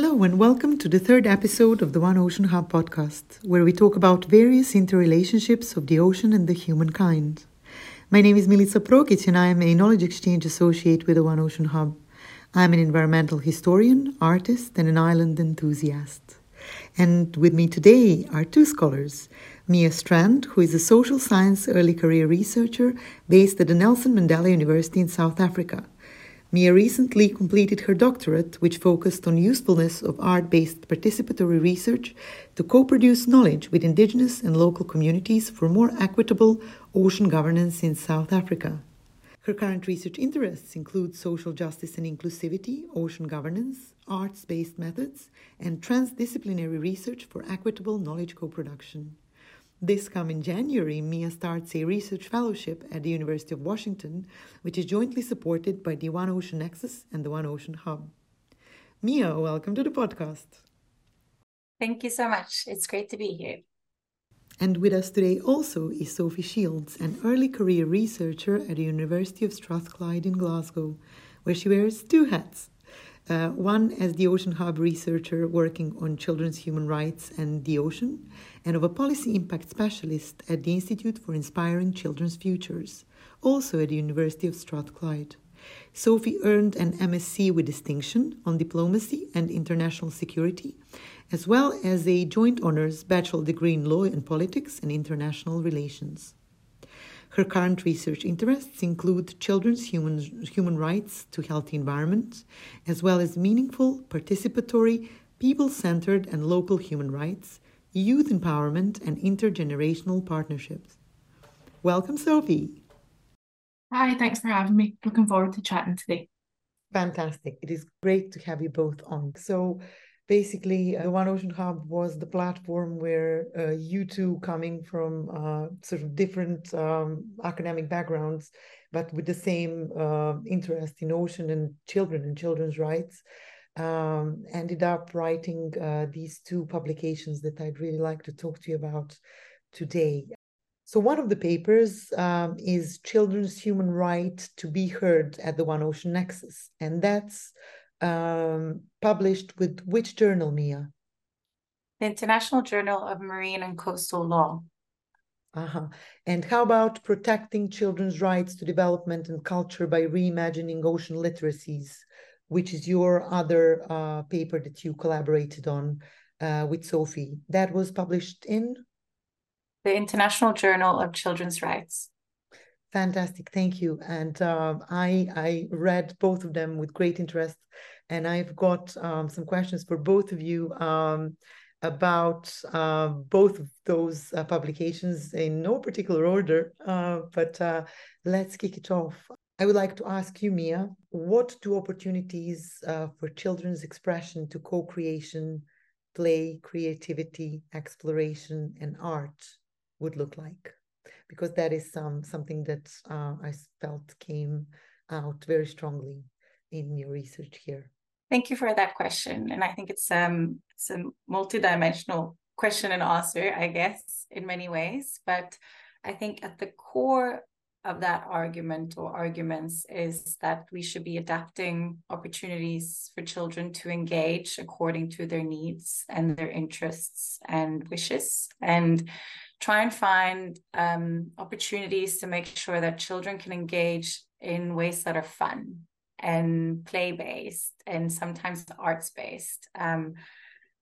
Hello, and welcome to the third episode of the One Ocean Hub podcast, where we talk about various interrelationships of the ocean and the humankind. My name is Milica Prokic, and I am a knowledge exchange associate with the One Ocean Hub. I am an environmental historian, artist, and an island enthusiast. And with me today are two scholars Mia Strand, who is a social science early career researcher based at the Nelson Mandela University in South Africa. Mia recently completed her doctorate, which focused on usefulness of art-based participatory research to co-produce knowledge with indigenous and local communities for more equitable ocean governance in South Africa. Her current research interests include social justice and inclusivity, ocean governance, arts based methods, and transdisciplinary research for equitable knowledge co production. This coming January, Mia starts a research fellowship at the University of Washington, which is jointly supported by the One Ocean Nexus and the One Ocean Hub. Mia, welcome to the podcast. Thank you so much. It's great to be here. And with us today also is Sophie Shields, an early career researcher at the University of Strathclyde in Glasgow, where she wears two hats uh, one as the Ocean Hub researcher working on children's human rights and the ocean, and of a policy impact specialist at the Institute for Inspiring Children's Futures, also at the University of Strathclyde. Sophie earned an MSc with distinction on diplomacy and international security, as well as a joint honors bachelor degree in law and politics and international relations. Her current research interests include children's human, human rights to healthy environments, as well as meaningful, participatory, people centered, and local human rights, youth empowerment, and intergenerational partnerships. Welcome, Sophie. Hi, thanks for having me. Looking forward to chatting today. Fantastic. It is great to have you both on. So, basically uh, one ocean hub was the platform where uh, you two coming from uh, sort of different um, academic backgrounds but with the same uh, interest in ocean and children and children's rights um, ended up writing uh, these two publications that i'd really like to talk to you about today. So one of the papers um, is children's human right to be heard at the one ocean nexus and that's um, published with which journal, Mia? The International Journal of Marine and Coastal Law. Uh-huh. And how about protecting children's rights to development and culture by reimagining ocean literacies, which is your other uh, paper that you collaborated on uh, with Sophie? That was published in? The International Journal of Children's Rights. Fantastic, thank you. And uh, I I read both of them with great interest, and I've got um, some questions for both of you um, about uh, both of those uh, publications in no particular order. Uh, but uh, let's kick it off. I would like to ask you, Mia, what do opportunities uh, for children's expression to co-creation, play, creativity, exploration, and art would look like? Because that is some something that uh, I felt came out very strongly in your research here. Thank you for that question, and I think it's um it's a multidimensional question and answer, I guess, in many ways. But I think at the core of that argument or arguments is that we should be adapting opportunities for children to engage according to their needs and their interests and wishes and try and find um, opportunities to make sure that children can engage in ways that are fun and play based and sometimes arts based um,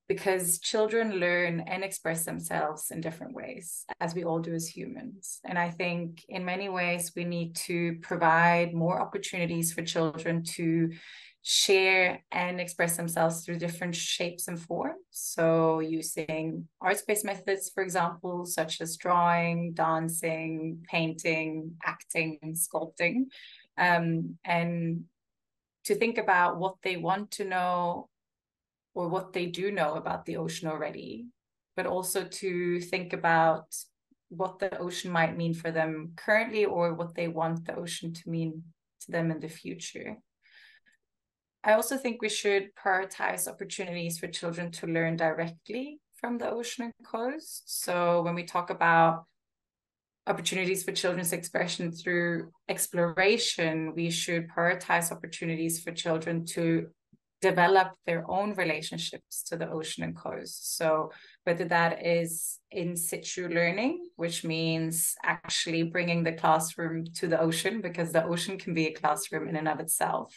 because children learn and express themselves in different ways as we all do as humans. And i think in many ways we need to provide more opportunities for children to share and express themselves through different shapes and forms. So, using arts based methods, for example, such as drawing, dancing, painting, acting, sculpting, um, and to think about what they want to know or what they do know about the ocean already, but also to think about what the ocean might mean for them currently or what they want the ocean to mean to them in the future. I also think we should prioritize opportunities for children to learn directly from the ocean and coast. So when we talk about opportunities for children's expression through exploration, we should prioritize opportunities for children to develop their own relationships to the ocean and coast. So, whether that is in situ learning, which means actually bringing the classroom to the ocean, because the ocean can be a classroom in and of itself.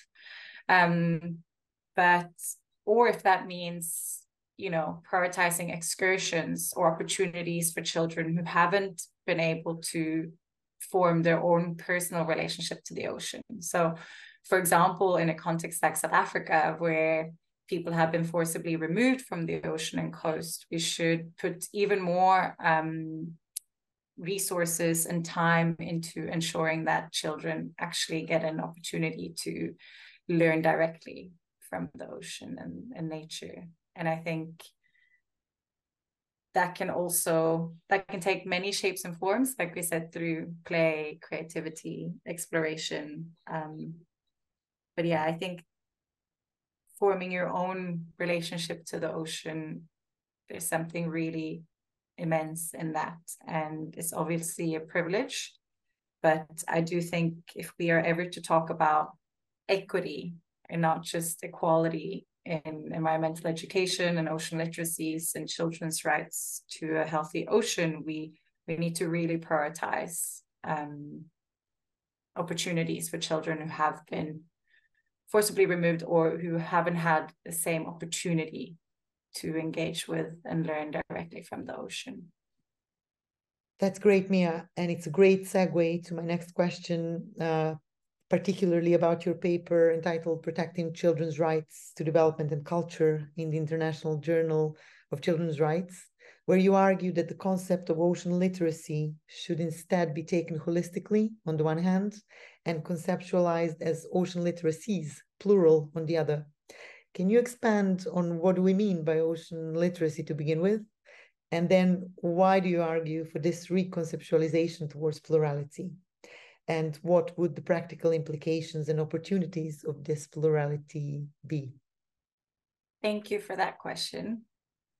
Um, but, or if that means, you know, prioritizing excursions or opportunities for children who haven't been able to form their own personal relationship to the ocean. So, for example, in a context like South Africa, where people have been forcibly removed from the ocean and coast, we should put even more um, resources and time into ensuring that children actually get an opportunity to learn directly from the ocean and, and nature. And I think that can also that can take many shapes and forms like we said through play creativity exploration um, but yeah i think forming your own relationship to the ocean there's something really immense in that and it's obviously a privilege but i do think if we are ever to talk about equity and not just equality in environmental education and ocean literacies and children's rights to a healthy ocean, we we need to really prioritize um, opportunities for children who have been forcibly removed or who haven't had the same opportunity to engage with and learn directly from the ocean. That's great, Mia. And it's a great segue to my next question. Uh, particularly about your paper entitled Protecting Children's Rights to Development and Culture in the International Journal of Children's Rights, where you argue that the concept of ocean literacy should instead be taken holistically on the one hand and conceptualized as ocean literacies, plural, on the other. Can you expand on what do we mean by ocean literacy to begin with? And then why do you argue for this reconceptualization towards plurality? And what would the practical implications and opportunities of this plurality be? Thank you for that question.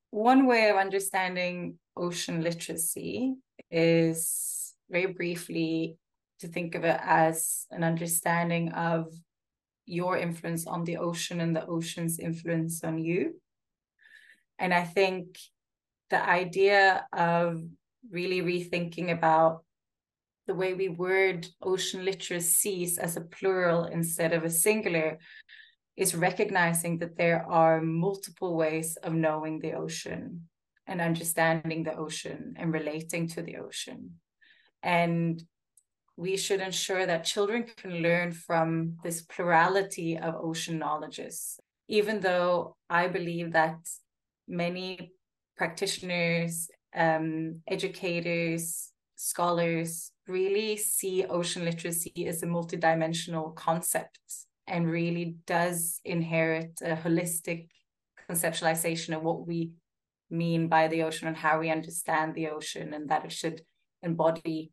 One way of understanding ocean literacy is very briefly to think of it as an understanding of your influence on the ocean and the ocean's influence on you. And I think the idea of really rethinking about the way we word ocean literacies as a plural instead of a singular is recognizing that there are multiple ways of knowing the ocean and understanding the ocean and relating to the ocean. And we should ensure that children can learn from this plurality of ocean knowledges, even though I believe that many practitioners, um, educators, scholars really see ocean literacy as a multidimensional concept and really does inherit a holistic conceptualization of what we mean by the ocean and how we understand the ocean and that it should embody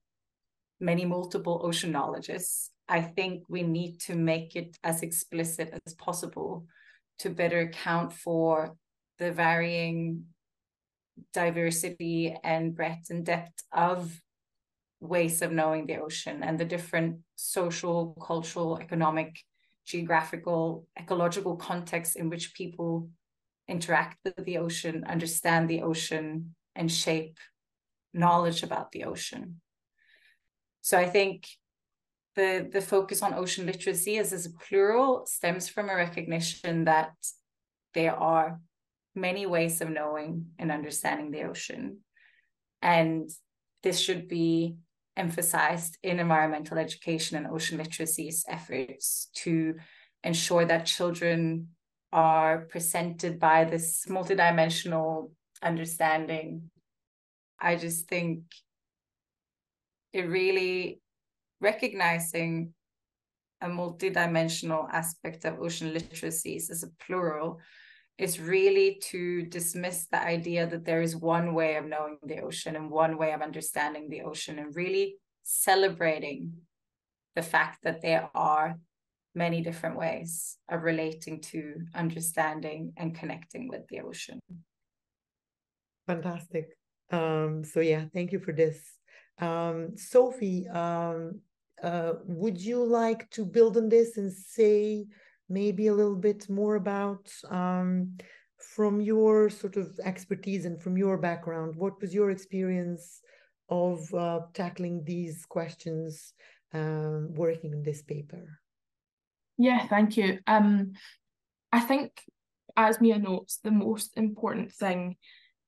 many multiple ocean knowledges i think we need to make it as explicit as possible to better account for the varying diversity and breadth and depth of ways of knowing the ocean and the different social, cultural, economic, geographical, ecological contexts in which people interact with the ocean, understand the ocean, and shape knowledge about the ocean. So I think the, the focus on ocean literacy as, as a plural stems from a recognition that there are many ways of knowing and understanding the ocean. And this should be emphasized in environmental education and ocean literacy's efforts to ensure that children are presented by this multidimensional understanding. I just think it really recognizing a multidimensional aspect of ocean literacies as a plural is really to dismiss the idea that there is one way of knowing the ocean and one way of understanding the ocean and really celebrating the fact that there are many different ways of relating to understanding and connecting with the ocean. Fantastic. Um so yeah thank you for this. Um, Sophie, um, uh, would you like to build on this and say maybe a little bit more about um, from your sort of expertise and from your background, what was your experience of uh, tackling these questions um, working on this paper? Yeah, thank you. Um, I think, as Mia notes, the most important thing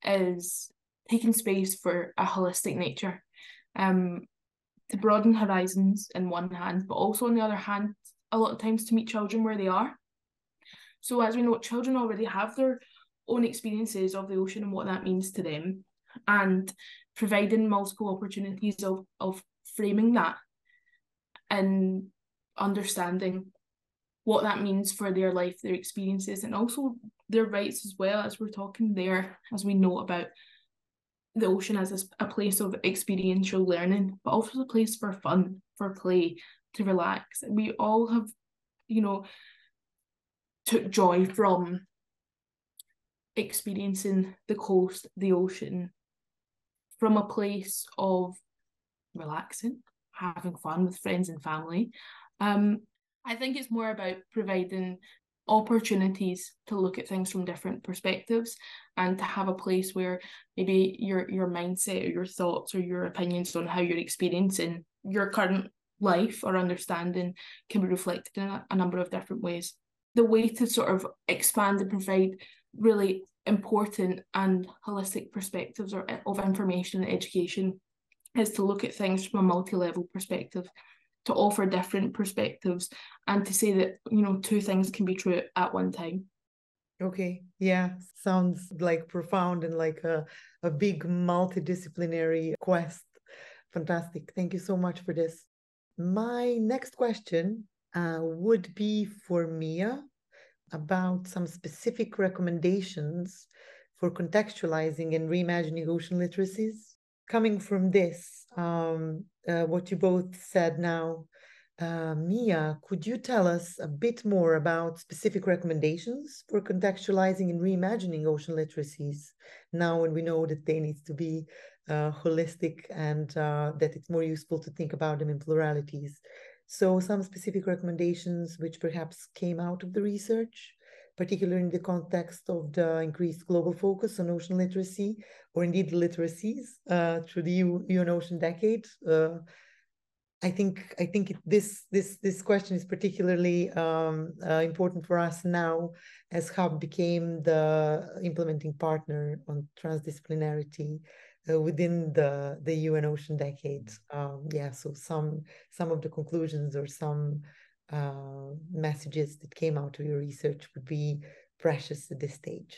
is taking space for a holistic nature, um, to broaden horizons in one hand, but also on the other hand, a lot of times to meet children where they are. So, as we know, children already have their own experiences of the ocean and what that means to them, and providing multiple opportunities of, of framing that and understanding what that means for their life, their experiences, and also their rights as well, as we're talking there, as we know about the ocean as a, a place of experiential learning, but also a place for fun, for play, to relax. We all have, you know, took joy from experiencing the coast, the ocean, from a place of relaxing, having fun with friends and family. Um, I think it's more about providing opportunities to look at things from different perspectives and to have a place where maybe your your mindset or your thoughts or your opinions on how you're experiencing your current life or understanding can be reflected in a, a number of different ways. The way to sort of expand and provide really important and holistic perspectives or eh, of information and education is to look at things from a multi-level perspective to offer different perspectives and to say that you know two things can be true at one time. Okay. Yeah. Sounds like profound and like a, a big multidisciplinary quest. Fantastic. Thank you so much for this my next question uh, would be for mia about some specific recommendations for contextualizing and reimagining ocean literacies. Coming from this, um, uh, what you both said now, uh, Mia, could you tell us a bit more about specific recommendations for contextualizing and reimagining ocean literacies now when we know that they need to be uh, holistic and uh, that it's more useful to think about them in pluralities? So, some specific recommendations which perhaps came out of the research, particularly in the context of the increased global focus on ocean literacy, or indeed literacies uh, through the UN Ocean Decade. Uh, I think I think it, this this this question is particularly um, uh, important for us now, as Hub became the implementing partner on transdisciplinarity uh, within the the UN Ocean Decade. Um, yeah, so some some of the conclusions or some uh, messages that came out of your research would be precious at this stage.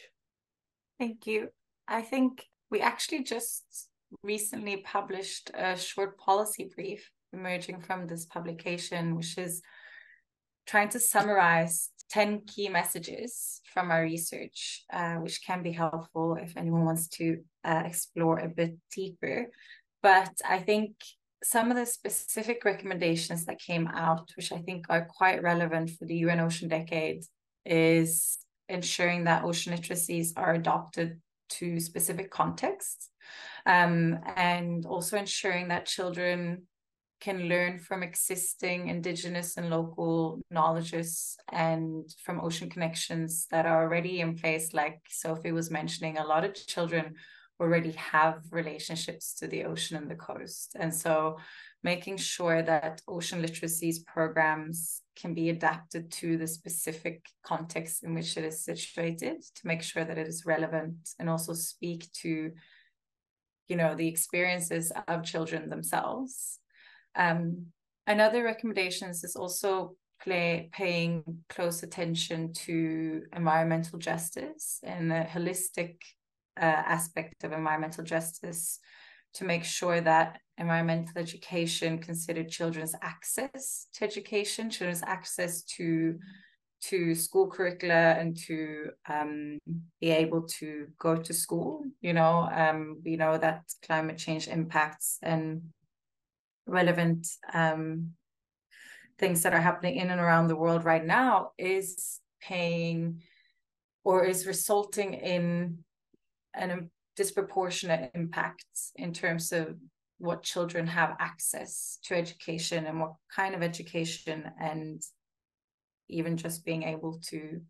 Thank you. I think we actually just recently published a short policy brief emerging from this publication, which is trying to summarize 10 key messages from our research, uh, which can be helpful if anyone wants to uh, explore a bit deeper. But I think some of the specific recommendations that came out, which I think are quite relevant for the UN Ocean Decade, is ensuring that ocean literacies are adopted to specific contexts um, and also ensuring that children can learn from existing indigenous and local knowledges and from ocean connections that are already in place. Like sophie was mentioning a lot of children already have relationships to the ocean and the coast. And so making sure that ocean literacies programs can be adapted to the specific context in which it is situated to make sure that it is relevant and also speak to you know the experiences of children themselves um, another recommendations is also play, paying close attention to environmental justice and the holistic uh, aspect of environmental justice to make sure that environmental education considered children's access to education, children's access to to school curricula and to um, be able to go to school. You know, um, we know that climate change impacts and relevant um, things that are happening in and around the world right now is paying or is resulting in an disproportionate impacts in terms of what children have access to education and what kind of education and even just being able to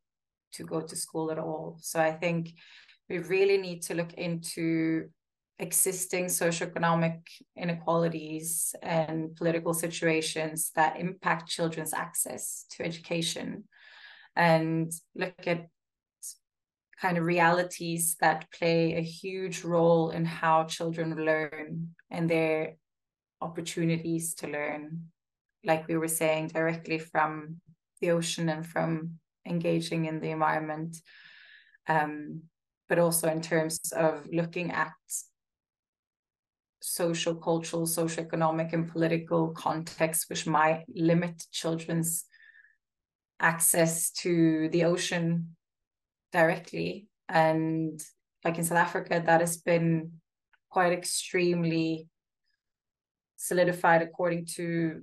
to go to school at all. So i think we really need to look into existing socioeconomic inequalities and political situations that impact children's access to education and look at kind of realities that play a huge role in how children learn and their opportunities to learn. Like we were saying directly from the ocean and from engaging in the environment um, but also in terms of looking at social, cultural, socioeconomic, and political contexts which might limit children's access to the ocean directly. And like in South Africa, that has been quite extremely solidified according to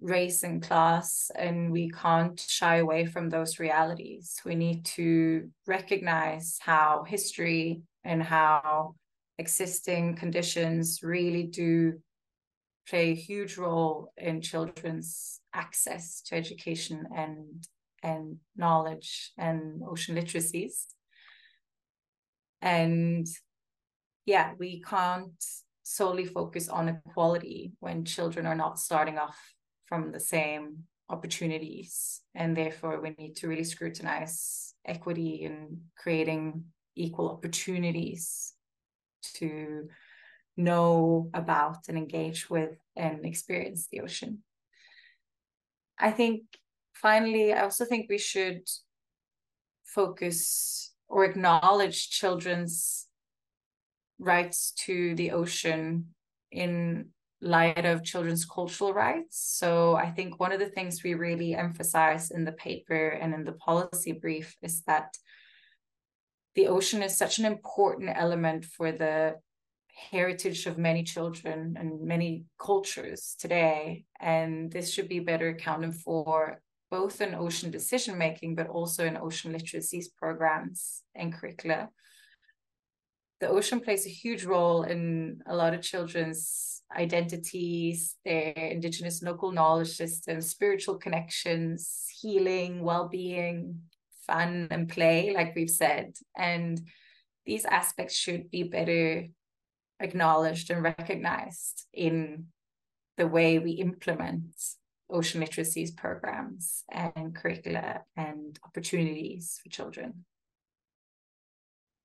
race and class, and we can't shy away from those realities. We need to recognize how history and how existing conditions really do play a huge role in children's access to education and and knowledge and ocean literacies. And yeah we can't solely focus on equality when children are not starting off from the same opportunities. And therefore we need to really scrutinize equity and creating equal opportunities to know about and engage with and experience the ocean. I think finally, I also think we should focus or acknowledge children's rights to the ocean in light of children's cultural rights. So I think one of the things we really emphasize in the paper and in the policy brief is that the ocean is such an important element for the heritage of many children and many cultures today. And this should be better accounted for both in ocean decision making, but also in ocean literacies programs and curricula. The ocean plays a huge role in a lot of children's identities, their indigenous local knowledge systems, spiritual connections, healing, well being, fun and play, like we've said. And these aspects should be better acknowledged and recognized in the way we implement ocean literacies programs and curricula and opportunities for children.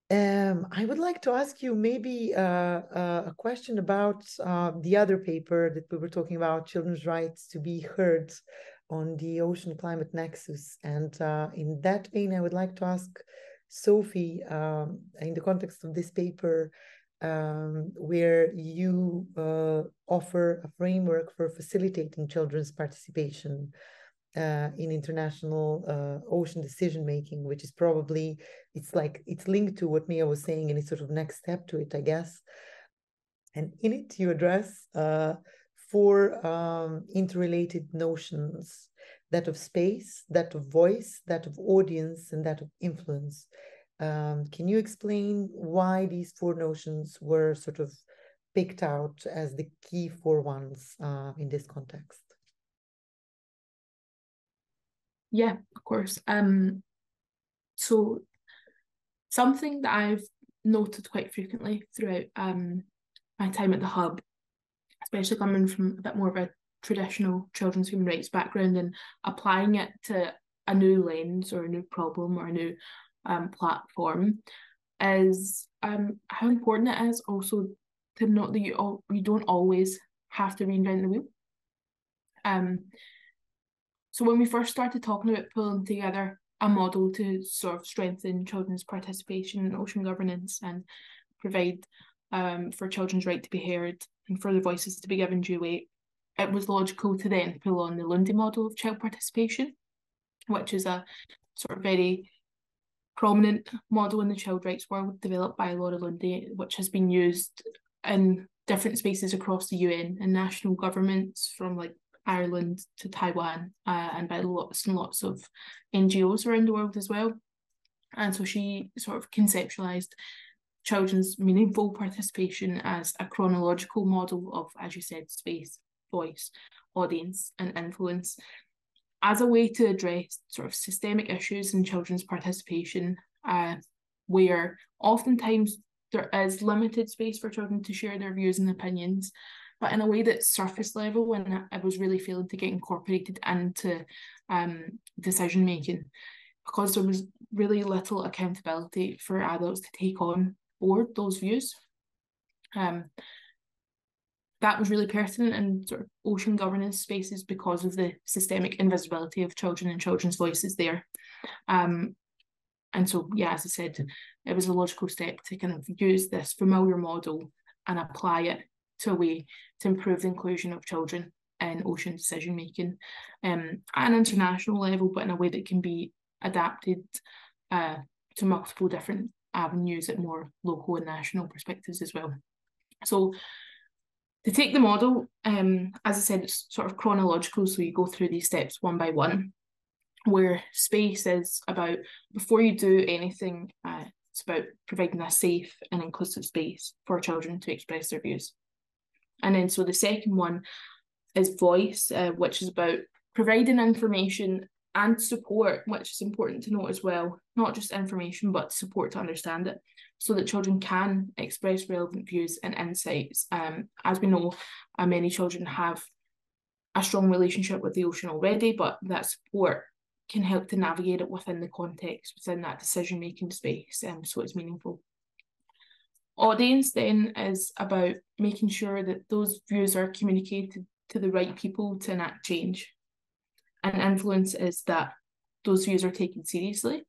Um, I would like to ask you maybe uh, uh, a question about uh, the other paper that we were talking about, children's rights to be heard on the ocean climate nexus. And uh, in that vein, I would like to ask Sophie, um, in the context of this paper, um, where you uh, offer a framework for facilitating children's participation uh, in international uh, ocean decision making, which is probably it's like it's linked to what Mia was saying, and it's sort of next step to it, I guess. And in it, you address uh, four um, interrelated notions that of space, that of voice, that of audience, and that of influence. Um, can you explain why these four notions were sort of picked out as the key four ones uh, in this context? Yeah, of course. Um, so something that I've noted quite frequently throughout um, my time at the hub especially coming from a bit more of a traditional children's human rights background and applying it to a new lens or a new problem or a new um, platform is um, how important it is also to note that you all, you don't always have to reinvent the wheel. Um, so when we first started talking about pulling together a model to sort of strengthen children's participation in ocean governance and provide um, for children's right to be heard and for the voices to be given due weight, it was logical to then pull on the Lundy model of child participation, which is a sort of very prominent model in the child rights world developed by Laura Lundy, which has been used in different spaces across the UN and national governments from like Ireland to Taiwan uh, and by lots and lots of NGOs around the world as well. And so she sort of conceptualized children's meaningful participation as a chronological model of, as you said, space, voice, audience, and influence. As a way to address sort of systemic issues in children's participation, uh, where oftentimes there is limited space for children to share their views and opinions, but in a way that's surface level and it was really failing to get incorporated into um, decision making because there was really little accountability for adults to take on board those views. Um, that was really pertinent in sort of ocean governance spaces because of the systemic invisibility of children and children's voices there. Um, and so, yeah, as I said, it was a logical step to kind of use this familiar model and apply it to a way to improve the inclusion of children in ocean decision making um, at an international level, but in a way that can be adapted uh, to multiple different avenues at more local and national perspectives as well. So to take the model, um, as I said, it's sort of chronological, so you go through these steps one by one. Where space is about before you do anything, uh, it's about providing a safe and inclusive space for children to express their views. And then, so the second one is voice, uh, which is about providing information and support, which is important to note as well, not just information, but support to understand it, so that children can express relevant views and insights. Um, as we know, uh, many children have a strong relationship with the ocean already, but that support can help to navigate it within the context, within that decision making space, um, so it's meaningful. Audience then is about making sure that those views are communicated to the right people to enact change and influence is that those views are taken seriously.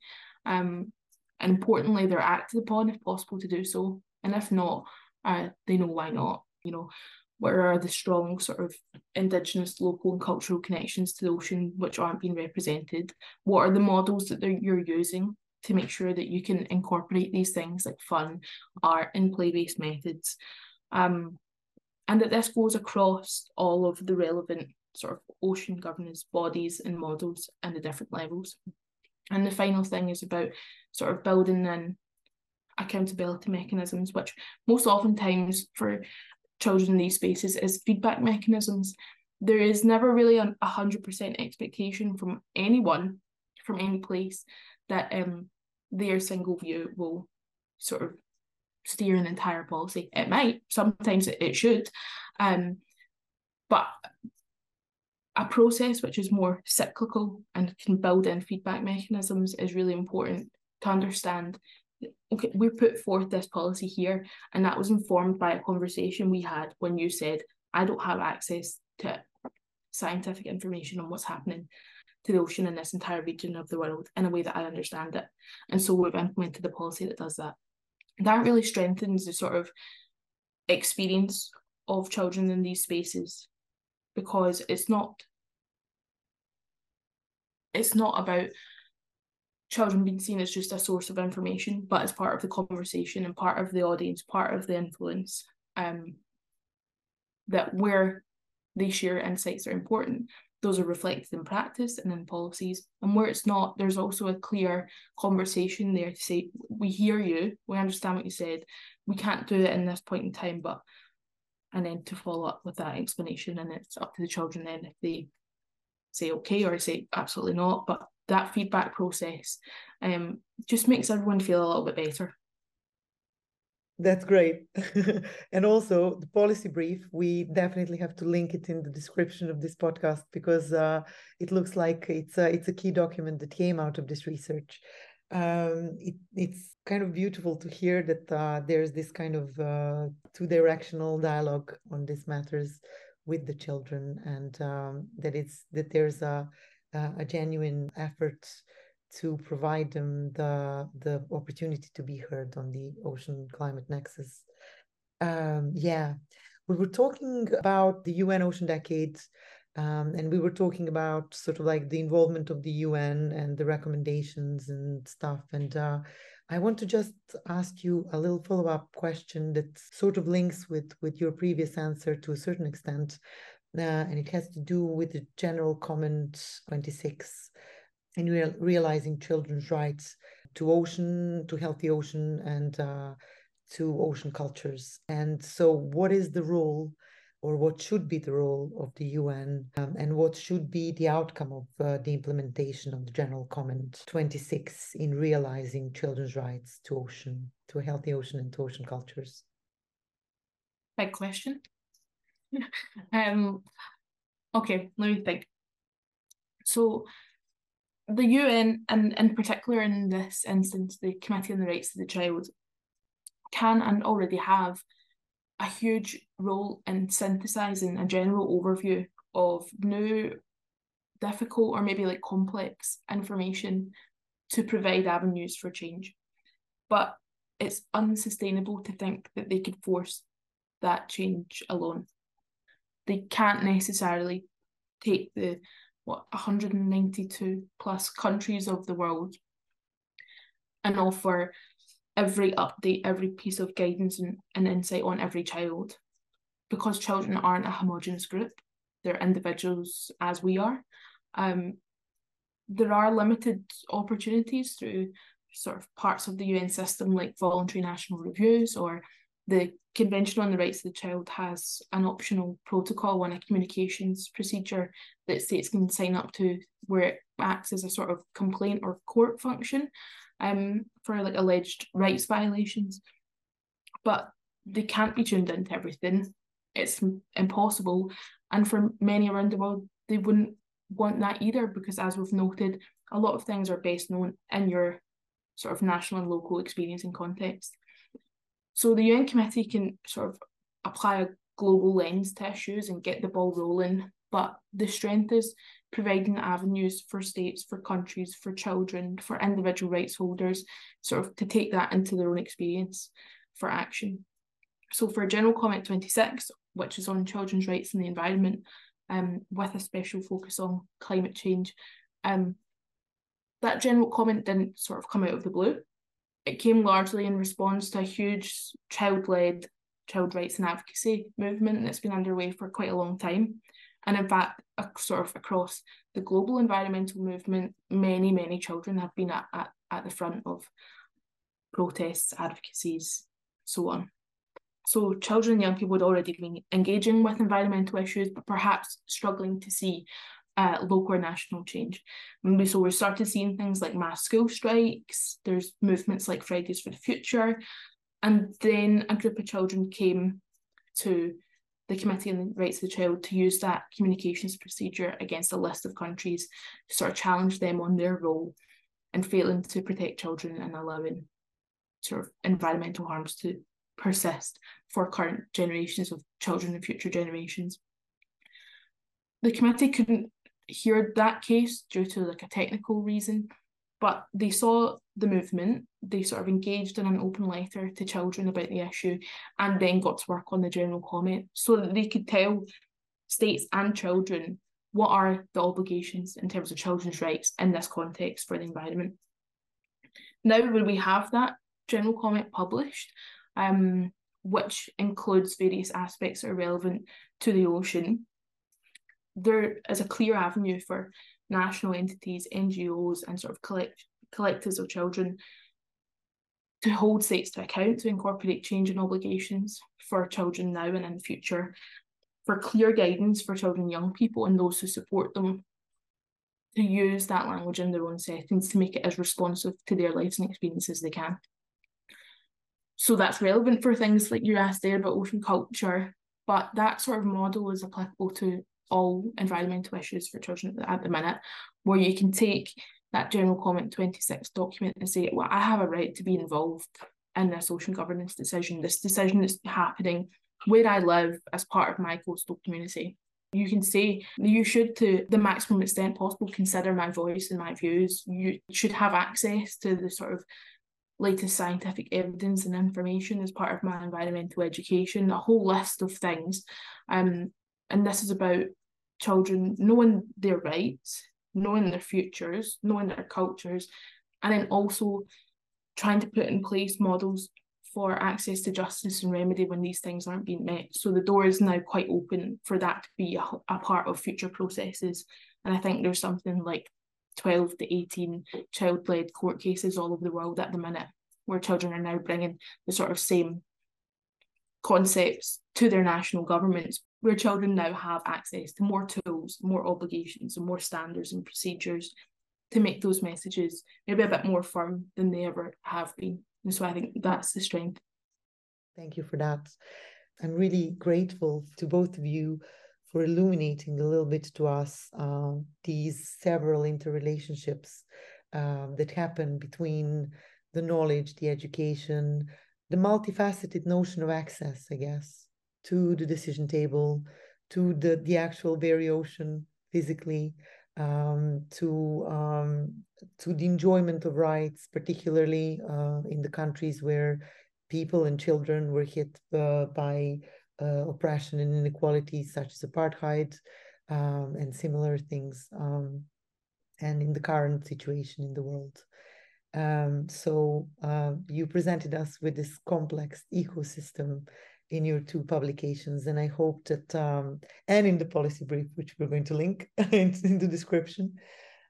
Um, and importantly, they're acted upon if possible to do so. And if not, uh, they know why not. You know, where are the strong sort of indigenous, local, and cultural connections to the ocean which aren't being represented? What are the models that you're using to make sure that you can incorporate these things like fun, art, and play based methods? Um, and that this goes across all of the relevant sort of ocean governance bodies and models and the different levels. And the final thing is about sort of building in accountability mechanisms, which most oftentimes for children in these spaces is feedback mechanisms. There is never really a hundred percent expectation from anyone from any place that um their single view will sort of steer an entire policy. It might, sometimes it, it should. Um, but a process which is more cyclical and can build in feedback mechanisms is really important to understand okay we put forth this policy here and that was informed by a conversation we had when you said i don't have access to scientific information on what's happening to the ocean in this entire region of the world in a way that i understand it. And so we've implemented the policy that does that. That really strengthens the sort of experience of children in these spaces because it's not it's not about children being seen as just a source of information, but as part of the conversation and part of the audience, part of the influence. Um, that where they share insights are important, those are reflected in practice and in policies. And where it's not, there's also a clear conversation there to say, we hear you, we understand what you said, we can't do it in this point in time, but and then to follow up with that explanation and it's up to the children then if they say okay or say absolutely not. But that feedback process um just makes everyone feel a little bit better. That's great. And also the policy brief we definitely have to link it in the description of this podcast because uh, it looks like it's a, it's a key document that came out of this research um, it, it's kind of beautiful to hear that uh, there's this kind of uh, two-directional dialogue on these matters with the children, and um, that it's that there's a a genuine effort to provide them the the opportunity to be heard on the ocean climate nexus. Um, yeah, we were talking about the UN Ocean Decade um, and we were talking about sort of like the involvement of the UN and the recommendations and stuff. And uh, I want to just ask you a little follow up question that sort of links with with your previous answer to a certain extent, uh, and it has to do with the general comment twenty six, in real, realizing children's rights to ocean, to healthy ocean, and uh, to ocean cultures. And so, what is the role, or what should be the role of the UN, um, and what should be the outcome of uh, the implementation of the General Comment 26 in realizing children's rights to ocean, to a healthy ocean and to ocean cultures? Big question. um, okay, let me think. So, the UN, and in particular in this instance, the Committee on the Rights of the Child, can and already have a huge role in synthesizing a general overview of new, difficult, or maybe like complex information to provide avenues for change. But it's unsustainable to think that they could force that change alone. They can't necessarily take the what 192 plus countries of the world and offer every update, every piece of guidance and, and insight on every child. Because children aren't a homogenous group, they're individuals as we are. Um, there are limited opportunities through sort of parts of the UN system like voluntary national reviews or the Convention on the Rights of the Child has an optional protocol and a communications procedure that states can sign up to where it acts as a sort of complaint or court function um, for like alleged rights violations. But they can't be tuned into everything. It's impossible. And for many around the world, they wouldn't want that either because as we've noted, a lot of things are best known in your sort of national and local experience and context. So the UN committee can sort of apply a global lens to issues and get the ball rolling, but the strength is providing avenues for states, for countries, for children, for individual rights holders, sort of to take that into their own experience for action. So for General Comment 26, which is on children's rights and the environment, um, with a special focus on climate change, um, that general comment didn't sort of come out of the blue it came largely in response to a huge child led child rights and advocacy movement that's been underway for quite a long time. And in fact, sort of across the global environmental movement, many, many children have been at, at, at the front of protests, advocacies, so on. So children and young people had already been engaging with environmental issues, but perhaps struggling to see uh, local or national change. And so we started seeing things like mass school strikes, there's movements like Fridays for the Future, and then a group of children came to the Committee on the Rights of the Child to use that communications procedure against a list of countries to sort of challenge them on their role in failing to protect children and allowing sort of environmental harms to persist for current generations of children and future generations. The committee couldn't hear that case due to like a technical reason, but they saw the movement, they sort of engaged in an open letter to children about the issue and then got to work on the general comment so that they could tell states and children what are the obligations in terms of children's rights in this context for the environment. Now, when we have that general comment published, um, which includes various aspects that are relevant to the ocean, there is a clear avenue for national entities, NGOs, and sort of collect collectives of children to hold states to account to incorporate change and obligations for children now and in the future, for clear guidance for children, young people, and those who support them to use that language in their own settings to make it as responsive to their lives and experiences as they can. So that's relevant for things like you asked there about ocean culture, but that sort of model is applicable to all environmental issues for children at the minute, where you can take that general comment 26 document and say, well, I have a right to be involved in this social governance decision, this decision that's happening where I live as part of my coastal community. You can say you should, to the maximum extent possible, consider my voice and my views. You should have access to the sort of latest scientific evidence and information as part of my environmental education, a whole list of things. Um, and this is about children knowing their rights, knowing their futures, knowing their cultures, and then also trying to put in place models for access to justice and remedy when these things aren't being met. So the door is now quite open for that to be a, a part of future processes. And I think there's something like 12 to 18 child led court cases all over the world at the minute where children are now bringing the sort of same concepts to their national governments, where children now have access to more tools, more obligations, and more standards and procedures to make those messages maybe a bit more firm than they ever have been. And so I think that's the strength. Thank you for that. I'm really grateful to both of you for illuminating a little bit to us uh, these several interrelationships um, that happen between the knowledge, the education, the multifaceted notion of access, I guess, to the decision table, to the, the actual ocean physically, um, to um, to the enjoyment of rights, particularly uh, in the countries where people and children were hit uh, by uh, oppression and inequality, such as apartheid um, and similar things, um, and in the current situation in the world. Um, so uh, you presented us with this complex ecosystem in your two publications, and I hope that, um, and in the policy brief, which we're going to link in, in the description.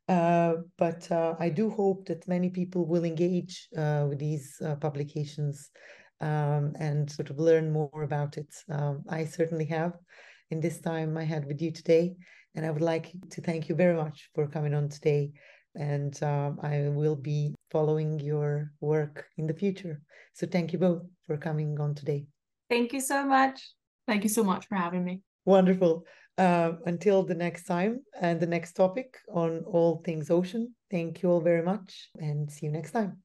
Uh, but uh, I do hope that many people will engage uh, with these uh, publications um, and sort of learn more about it. Um, I certainly have in this time I had with you today. And I would like to thank you very much for coming on today. And um, I will be following your work in the future. So thank you both for coming on today. Thank you so much. Thank you so much for having me. Wonderful. Uh, until the next time and the next topic on all things ocean, thank you all very much and see you next time.